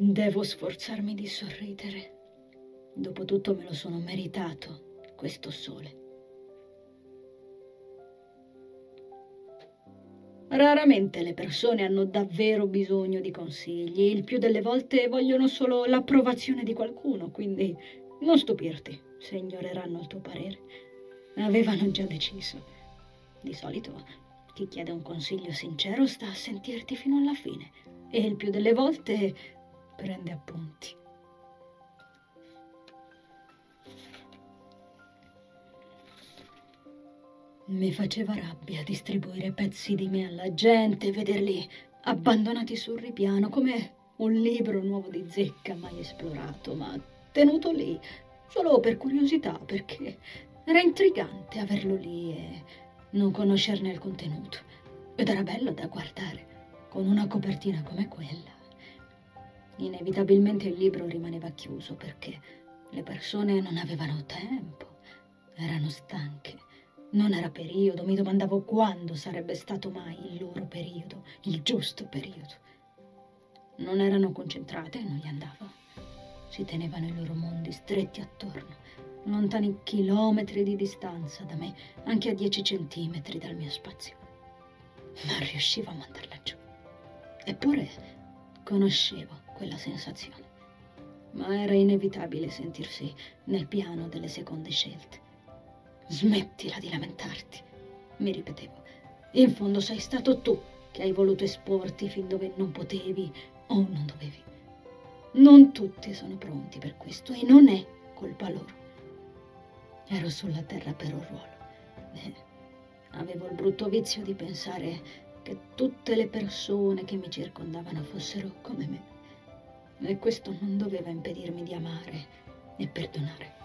Devo sforzarmi di sorridere. Dopotutto me lo sono meritato, questo sole. Raramente le persone hanno davvero bisogno di consigli, il più delle volte vogliono solo l'approvazione di qualcuno, quindi non stupirti se ignoreranno il tuo parere. Avevano già deciso. Di solito chi chiede un consiglio sincero sta a sentirti fino alla fine e il più delle volte prende appunti. Mi faceva rabbia distribuire pezzi di me alla gente, vederli abbandonati sul ripiano come un libro nuovo di zecca mai esplorato, ma tenuto lì solo per curiosità, perché era intrigante averlo lì e non conoscerne il contenuto. Ed era bello da guardare, con una copertina come quella. Inevitabilmente il libro rimaneva chiuso perché le persone non avevano tempo, erano stanche non era periodo, mi domandavo quando sarebbe stato mai il loro periodo, il giusto periodo. Non erano concentrate e non gli andava. Si tenevano i loro mondi stretti attorno, lontani chilometri di distanza da me, anche a dieci centimetri dal mio spazio. Non riuscivo a mandarla giù. Eppure conoscevo quella sensazione. Ma era inevitabile sentirsi nel piano delle seconde scelte Smettila di lamentarti, mi ripetevo. In fondo sei stato tu che hai voluto esporti fin dove non potevi o non dovevi. Non tutti sono pronti per questo e non è colpa loro. Ero sulla terra per un ruolo. Eh, avevo il brutto vizio di pensare che tutte le persone che mi circondavano fossero come me. E questo non doveva impedirmi di amare e perdonare.